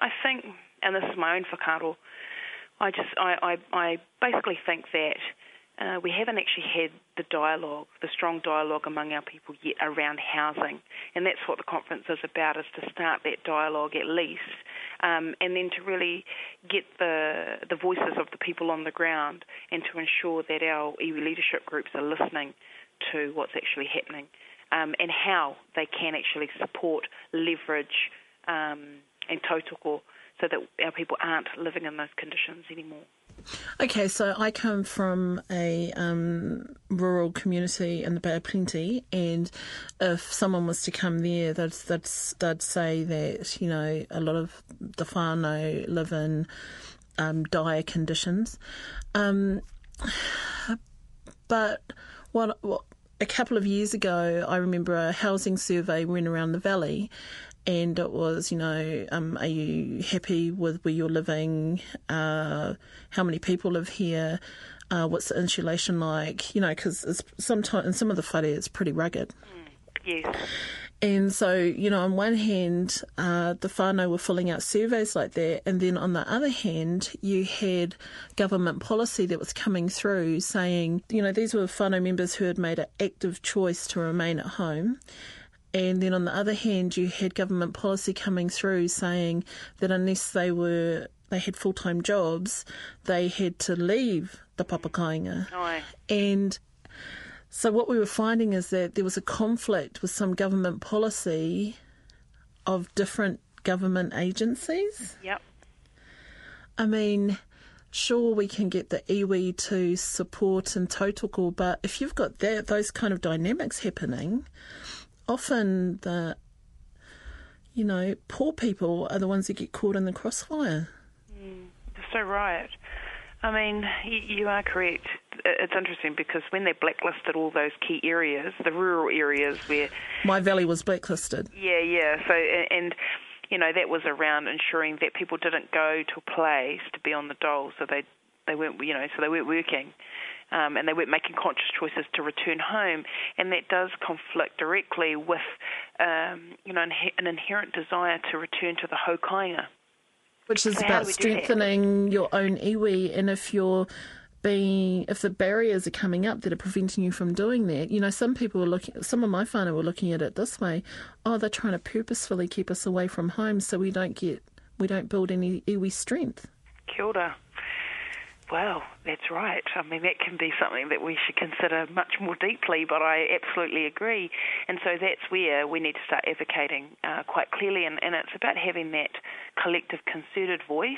I think, and this is my own whakaaro, I just I, I, I basically think that uh, we haven't actually had the dialogue, the strong dialogue among our people yet around housing, and that's what the conference is about: is to start that dialogue at least, um, and then to really get the the voices of the people on the ground, and to ensure that our iwi leadership groups are listening to what's actually happening, um, and how they can actually support, leverage, um, and tautoko so that our people aren't living in those conditions anymore. Okay, so I come from a um, rural community in the Bay of Plenty, and if someone was to come there, they'd, they'd, say that, you know, a lot of the whānau live in um, dire conditions. Um, but what, what a couple of years ago, I remember a housing survey went around the valley, and it was, you know, um, are you happy with where you're living? Uh, how many people live here? Uh, what's the insulation like? You know, because sometimes in some of the whare it's pretty rugged. Mm, yes. And so, you know, on one hand, uh, the whānau were filling out surveys like that, and then on the other hand, you had government policy that was coming through saying, you know, these were whānau members who had made an active choice to remain at home. And then on the other hand, you had government policy coming through saying that unless they were they had full time jobs, they had to leave the papakainga. Oh, and so what we were finding is that there was a conflict with some government policy of different government agencies. Yep. I mean, sure we can get the iwi to support and tautoko, but if you've got that those kind of dynamics happening, often the you know poor people are the ones that get caught in the crossfire. Mm, so right. I mean, you are correct. It's interesting because when they blacklisted all those key areas, the rural areas where my valley was blacklisted. Yeah, yeah. So and you know that was around ensuring that people didn't go to a place to be on the dole, so they they weren't you know so they weren't working. Um, and they weren't making conscious choices to return home, and that does conflict directly with, um, you know, an inherent desire to return to the haukainga. Which is so about strengthening your own iwi, and if you're being, if the barriers are coming up that are preventing you from doing that, you know, some people are looking, some of my whānau were looking at it this way: oh, they're trying to purposefully keep us away from home so we don't get, we don't build any iwi strength. Kia ora. Well, that's right. I mean, that can be something that we should consider much more deeply, but I absolutely agree. And so that's where we need to start advocating uh, quite clearly, and, and, it's about having that collective, concerted voice.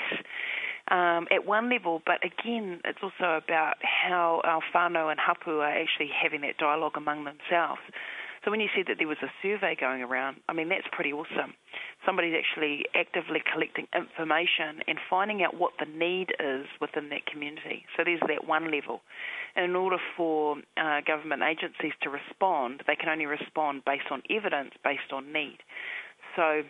Um, at one level, but again, it's also about how our whānau and hapu are actually having that dialogue among themselves. So when you said that there was a survey going around, I mean, that's pretty awesome. Somebody's actually actively collecting information and finding out what the need is within that community. So there's that one level. And in order for uh, government agencies to respond, they can only respond based on evidence, based on need. So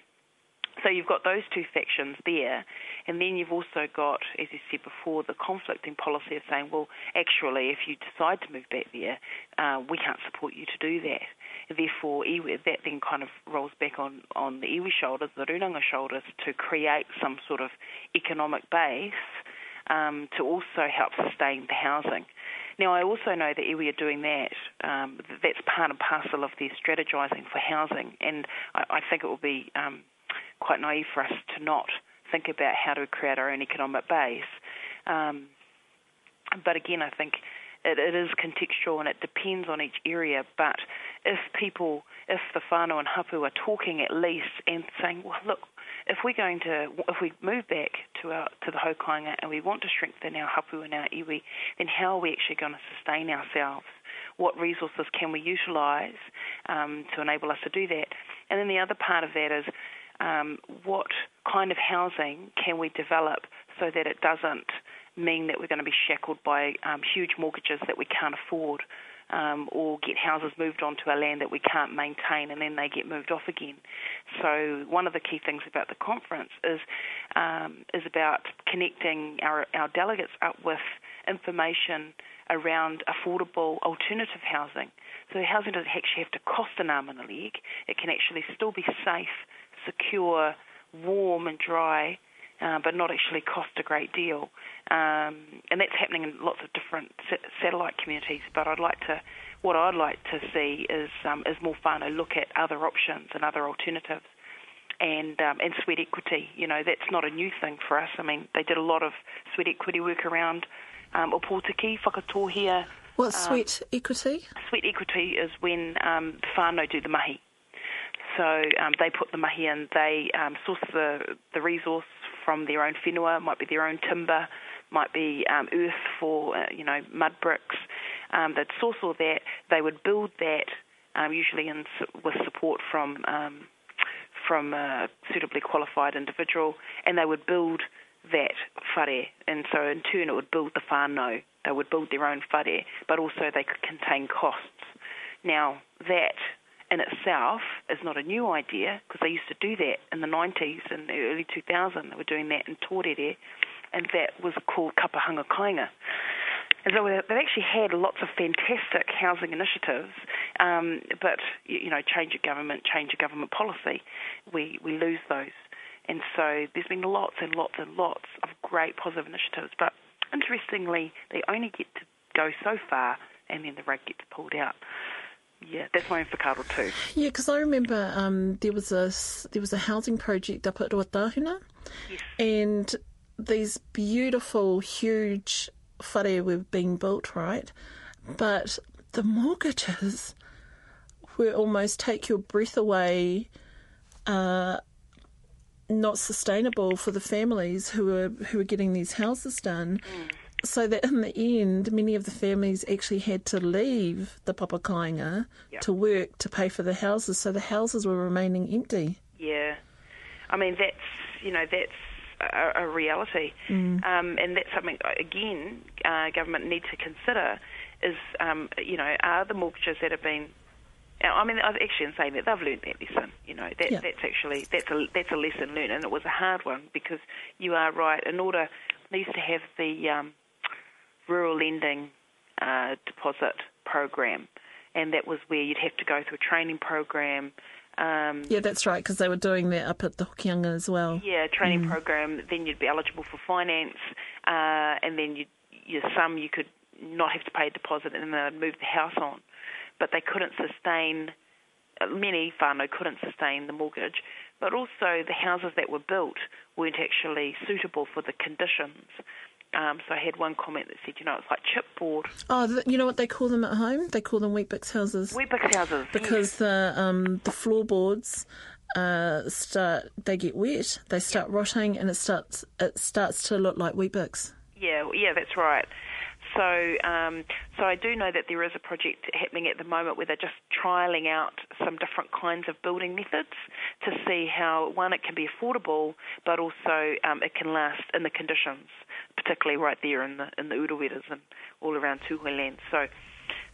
so you've got those two factions there, and then you've also got, as you said before, the conflicting policy of saying, well, actually, if you decide to move back there, uh, we can't support you to do that. Therefore, iwi, that then kind of rolls back on, on the iwi shoulders, the runanga shoulders, to create some sort of economic base um, to also help sustain the housing. Now, I also know that iwi are doing that. Um, that's part and parcel of their strategising for housing, and I, I think it will be um, quite naive for us to not think about how to create our own economic base. Um, but again, I think it, it is contextual and it depends on each area. But if people, if the whānau and hapu are talking at least and saying, well, look, if we're going to, if we move back to our to the haukainga and we want to strengthen our hapu and our iwi, then how are we actually going to sustain ourselves? What resources can we utilise um, to enable us to do that? And then the other part of that is um, what kind of housing can we develop so that it doesn't mean that we're going to be shackled by um, huge mortgages that we can't afford. Um, or get houses moved onto our land that we can't maintain and then they get moved off again. So one of the key things about the conference is um, is about connecting our, our delegates up with information around affordable alternative housing. So housing doesn't actually have to cost an arm and a leg. It can actually still be safe, secure, warm and dry uh, but not actually cost a great deal. Um, and that's happening in lots of different satellite communities. But I'd like to, what I'd like to see is um, is more whānau look at other options and other alternatives. And um, and sweat equity, you know, that's not a new thing for us. I mean, they did a lot of sweat equity work around um, Opotiki, Whakatohea. What's um, sweat equity? Sweat equity is when um, the whānau do the mahi. So um, they put the mahi in, they um, source the, the resource from their own whenua, might be their own timber. Might be um, earth for uh, you know mud bricks. Um, they'd source all that. They would build that um, usually in, with support from um, from a suitably qualified individual, and they would build that whare, and so in turn it would build the whānau. They would build their own whare, but also they could contain costs. Now that in itself is not a new idea because they used to do that in the 90s and the early 2000s. They were doing that in Torere, and that was called kapahanga kainga. And so they've actually had lots of fantastic housing initiatives, um, but you know, change of government, change of government policy, we we lose those. And so there's been lots and lots and lots of great positive initiatives, but interestingly, they only get to go so far, and then the rug gets pulled out. Yeah, that's my Whakaaro too. Yeah, because I remember um, there was a there was a housing project up at Ruatahuna, yes. and these beautiful, huge whare were being built, right? But the mortgages were almost take your breath away. Uh, not sustainable for the families who were who are getting these houses done. Mm. So that in the end, many of the families actually had to leave the papakainga yep. to work to pay for the houses. So the houses were remaining empty. Yeah, I mean that's you know that's a, a reality, mm. um, and that's something again uh, government need to consider. Is um, you know are the mortgages that have been I mean, actually in saying that they've learned that lesson. You know, that, yeah. that's actually that's a that's a lesson learned, and it was a hard one because you are right. In order, they used to have the um, rural lending uh, deposit program, and that was where you'd have to go through a training program. Um, yeah, that's right, because they were doing that up at the Hokianga as well. Yeah, training mm. program. Then you'd be eligible for finance, uh, and then you, you some you could not have to pay a deposit, and then they'd move the house on but they couldn't sustain, many whānau couldn't sustain the mortgage, but also the houses that were built weren't actually suitable for the conditions. Um, so I had one comment that said, you know, it's like chipboard. Oh, you know what they call them at home? They call them Weet-Bix houses. Weet-Bix houses. Because yes. the um, the floorboards uh, start, they get wet, they start rotting, and it starts it starts to look like Weet-Bix. Yeah, yeah, that's right. So, um, so I do know that there is a project happening at the moment where they're just trialling out some different kinds of building methods to see how one it can be affordable, but also um, it can last in the conditions, particularly right there in the in the Ureweras and all around Tūhoe land. So.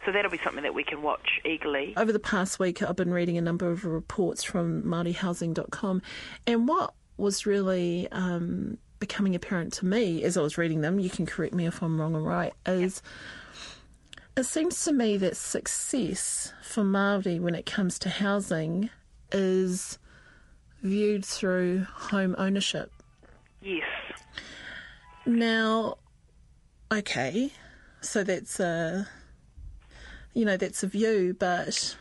So that'll be something that we can watch eagerly. Over the past week, I've been reading a number of reports from MāoriHousing.com, and what was really um, becoming apparent to me as I was reading them, you can correct me if I'm wrong or right, is it seems to me that success for Māori when it comes to housing is viewed through home ownership. Yes. Now, okay, so that's a, you know, that's a view, but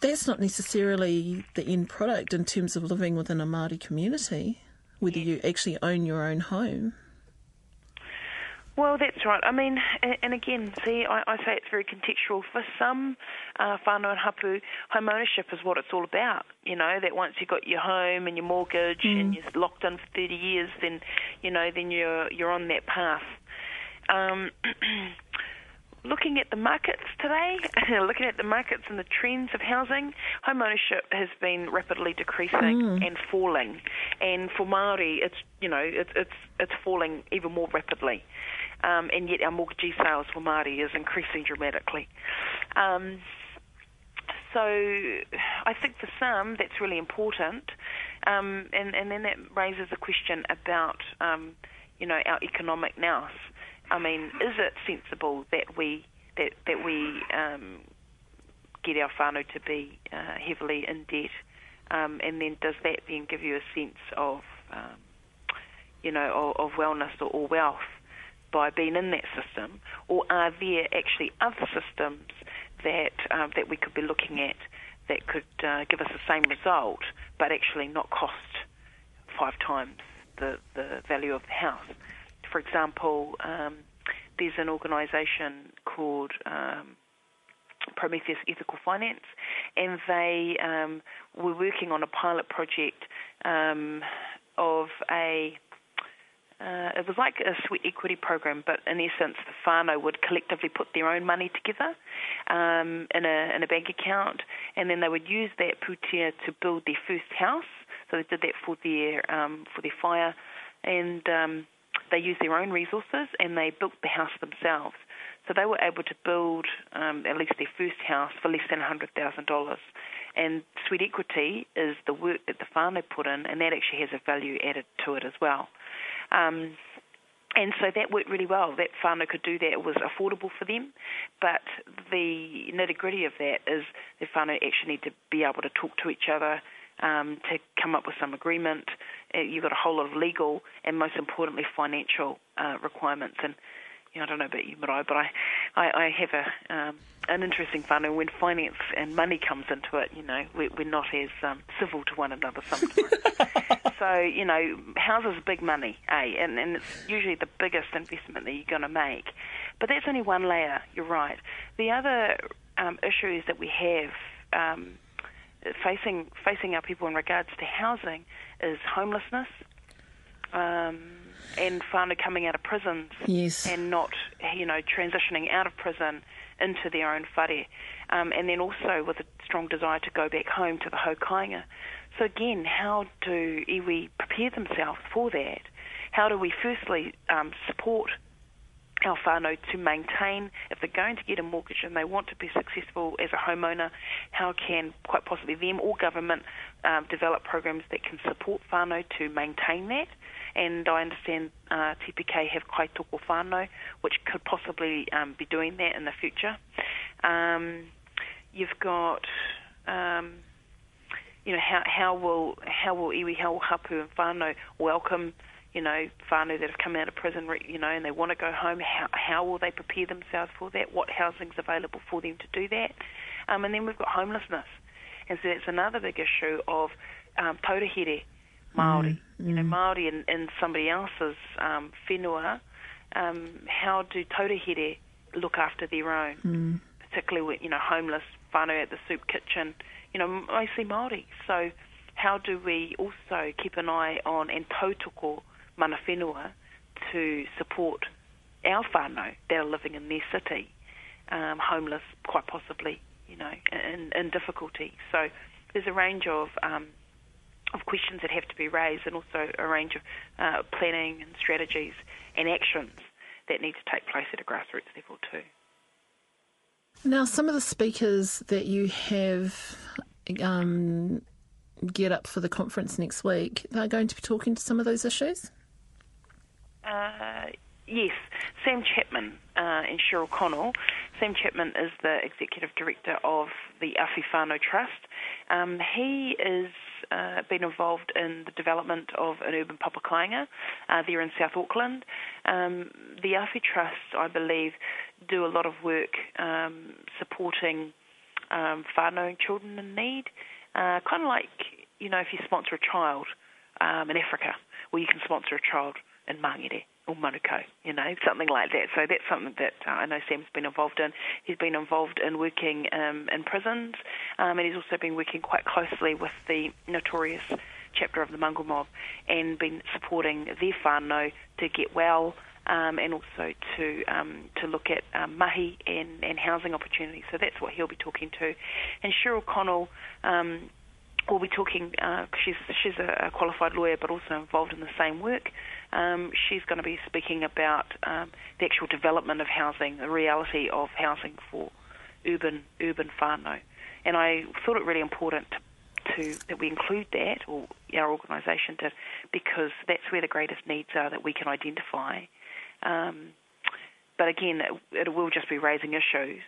that's not necessarily the end product in terms of living within a Māori community, whether you actually own your own home. Well, that's right. I mean, and again, see, I, I say it's very contextual. For some uh, whānau and hapu, home ownership is what it's all about. You know, that once you've got your home and your mortgage mm. and you're locked in for 30 years, then, you know, then you're, you're on that path. Um, (clears throat) looking at the markets today, (laughs) looking at the markets and the trends of housing, home ownership has been rapidly decreasing mm. and falling. And for Maori, it's you know it's it's it's falling even more rapidly. Um, and yet our mortgagee sales for Maori is increasing dramatically. Um, so I think for some that's really important, um, and and then that raises a question about um, you know our economic nous. I mean, is it sensible that we that that we um, get our whānau to be uh, heavily in debt, um, and then does that then give you a sense of um, you know of, of wellness or, or wealth by being in that system, or are there actually other systems that um, that we could be looking at that could uh, give us the same result, but actually not cost five times the the value of the house? for example, um, there's an organisation called um, Prometheus Ethical Finance, and they um, were working on a pilot project um, of a uh, it was like a sweat equity program, but in essence, the whānau would collectively put their own money together um, in a in a bank account, and then they would use that pūtea to build their first house. So they did that for their um, for their fire, and um, they used their own resources and they built the house themselves. So they were able to build um, at least their first house for less than $100,000. And sweat equity is the work that the whānau put in, and that actually has a value added to it as well. Um, and so that worked really well. That whānau could do that. It was affordable for them. But the nitty gritty of that is the whānau actually need to be able to talk to each other, um, to come up with some agreement. Uh, you've got a whole lot of legal and most importantly financial uh, requirements. And I don't know about you, Maraea, but I, I, I have a um, an interesting whānau when finance and money comes into it. You know, we're, we're not as um, civil to one another sometimes. (laughs) so you know, houses are big money, eh? And, and it's usually the biggest investment that you're going to make. But that's only one layer. You're right. The other um, issues that we have. Um, facing facing our people in regards to housing is homelessness um, and whānau coming out of prisons yes. and not you know transitioning out of prison into their own whare um, and then also with a strong desire to go back home to the haukainga. So again, how do iwi prepare themselves for that? How do we firstly um, support our whānau to maintain, if they're going to get a mortgage and they want to be successful as a homeowner, how can quite possibly them or government um, develop programs that can support whānau to maintain that? And I understand uh, TPK have Kaitoko Whānau, which could possibly um, be doing that in the future. Um, you've got, um, you know, how, how will how will iwi, how will hapu and whānau welcome you know, whānau that have come out of prison, you know, and they want to go home, how, how will they prepare themselves for that? What housing's available for them to do that? Um, and then we've got homelessness. And so that's another big issue of um, taurehere Māori. Mm, you know. Māori in, in somebody else's um, whenua, um, how do taurehere look after their own? Mm. Particularly with, you know, homeless whānau at the soup kitchen, you know, mostly Māori. So how do we also keep an eye on and tautoko mana whenua to support our whānau that are living in their city, um, homeless, quite possibly, you know, in, in difficulty. So there's a range of um, of questions that have to be raised, and also a range of uh, planning and strategies and actions that need to take place at a grassroots level too. Now, some of the speakers that you have um, get up for the conference next week, they're going to be talking to some of those issues. Uh, yes, Sam Chapman uh, and Cheryl Connell. Sam Chapman is the executive director of the Awhi Trust. Um, he has uh, been involved in the development of an urban papakainga uh, there in South Auckland. Um, the Awhi Trust, I believe, do a lot of work um, supporting um, whānau children in need, uh, kind of like, you know, if you sponsor a child um, in Africa, well, you can sponsor a child in Mangere or Manukau, you know, something like that. So that's something that uh, I know Sam's been involved in. He's been involved in working um, in prisons, um, and he's also been working quite closely with the notorious chapter of the Mongrel Mob and been supporting their whānau to get well um, and also to um, to look at um, mahi and, and housing opportunities. So that's what he'll be talking to. And Cheryl Connell um, we'll be talking. Uh, she's she's a qualified lawyer, but also involved in the same work. Um, she's going to be speaking about um, the actual development of housing, the reality of housing for urban urban whānau. And I thought it really important to, to that we include that, or our organisation did, because that's where the greatest needs are that we can identify. Um, but again, it, it will just be raising issues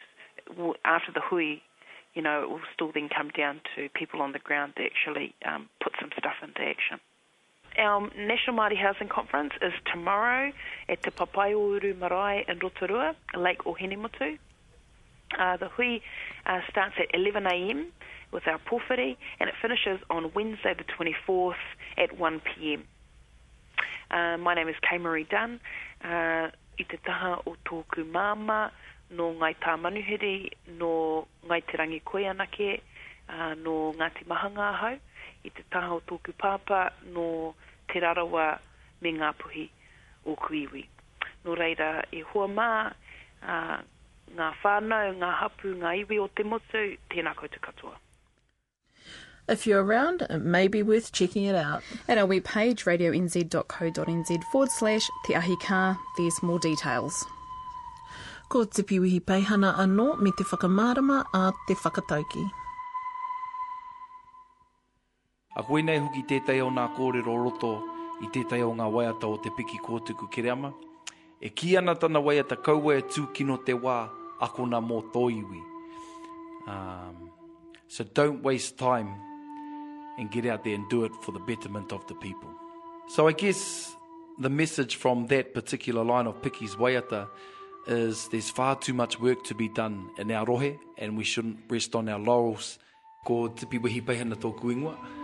after the hui you know, it will still then come down to people on the ground to actually um, put some stuff into action. Our National Māori Housing Conference is tomorrow at Te Papaeouru Marae in Rotorua, Lake Ohinemutu. Uh, the hui uh, starts at 11am with our pōwhiri and it finishes on Wednesday the 24th at 1pm. Uh, my name is Kay Marie Dunn. Uh, I te taha o tōku māma, no ngai tā manuhiri, no ngai te rangi koe anake, uh, no Ngāti Mahanga hau, i te taha o tōku pāpā, no te rarawa me ngā puhi o kuiwi. No reira, e hoa mā, uh, ngā whānau, ngā hapu, ngā iwi o te motu, tēnā koutou katoa. If you're around, it may be worth checking it out. At our webpage, radionz.co.nz forward slash Te Ahi Kaa, there's more details. Ko te piwihi peihana anō me te whakamārama a te whakatauki. A koe nei huki tētai o ngā kōrero roto i tētai o ngā waiata o te piki kōtuku kereama. E ki ana tana waiata kaua e tūkino te wā akona mō tōiwi. Um, so don't waste time and get out there and do it for the betterment of the people. So I guess the message from that particular line of Piki's waiata is there's far too much work to be done in our rohe and we shouldn't rest on our laurels. Ko tipi wehi pehana tōku ingoa.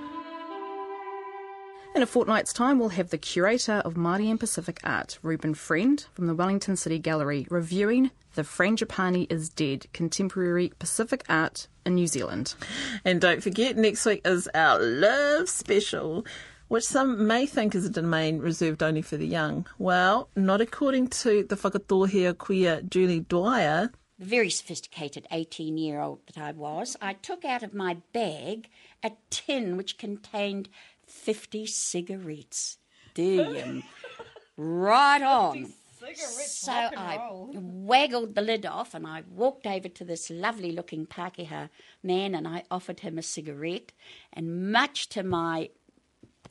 In a fortnight's time, we'll have the curator of Māori and Pacific art, Reuben Friend, from the Wellington City Gallery, reviewing The Frangipani is Dead Contemporary Pacific Art in New Zealand. And don't forget, next week is our Love Special, which some may think is a domain reserved only for the young. Well, not according to the whakatōhea kuia Julie Dwyer. The very sophisticated 18 year old that I was, I took out of my bag a tin which contained 50 cigarettes. Damn. right (laughs) on. So I (laughs) waggled the lid off and I walked over to this lovely looking Pākehā man and I offered him a cigarette. And much to my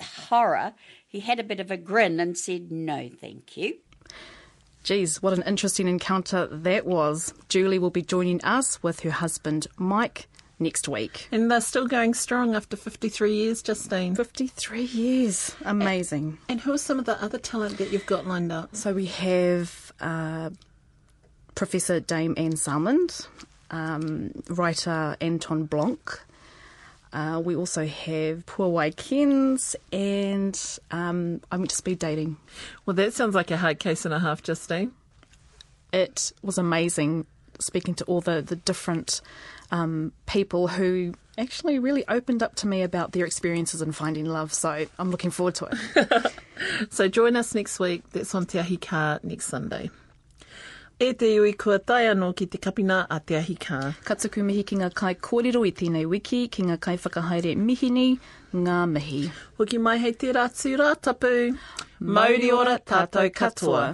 horror, he had a bit of a grin and said, No, thank you. Geez, what an interesting encounter that was. Julie will be joining us with her husband, Mike, next week. And they're still going strong after 53 years, Justine. 53 years. Amazing. And who are some of the other talent that you've got lined up? So we have uh, Professor Dame Anne Salmond, um, writer Anton Blank. Uh, we also have Puawai Kens and um, I went to speed dating. Well, that sounds like a hard case and a half, Justine. It was amazing speaking to all the, the different um, people who actually really opened up to me about their experiences in finding love. So I'm looking forward to it. (laughs) so join us next week. That's on Te Ahi Kaa next Sunday. E te iwi kua tai anō ki te kapina a Te Ahi Kaa. Ka tuku mihi ki ngā kai kōrero i tēnei wiki, ki ngā kai whakahaere mihini, ngā mihi. Hoki mai hei te rātu rātapu. Mauri ora tātou katoa.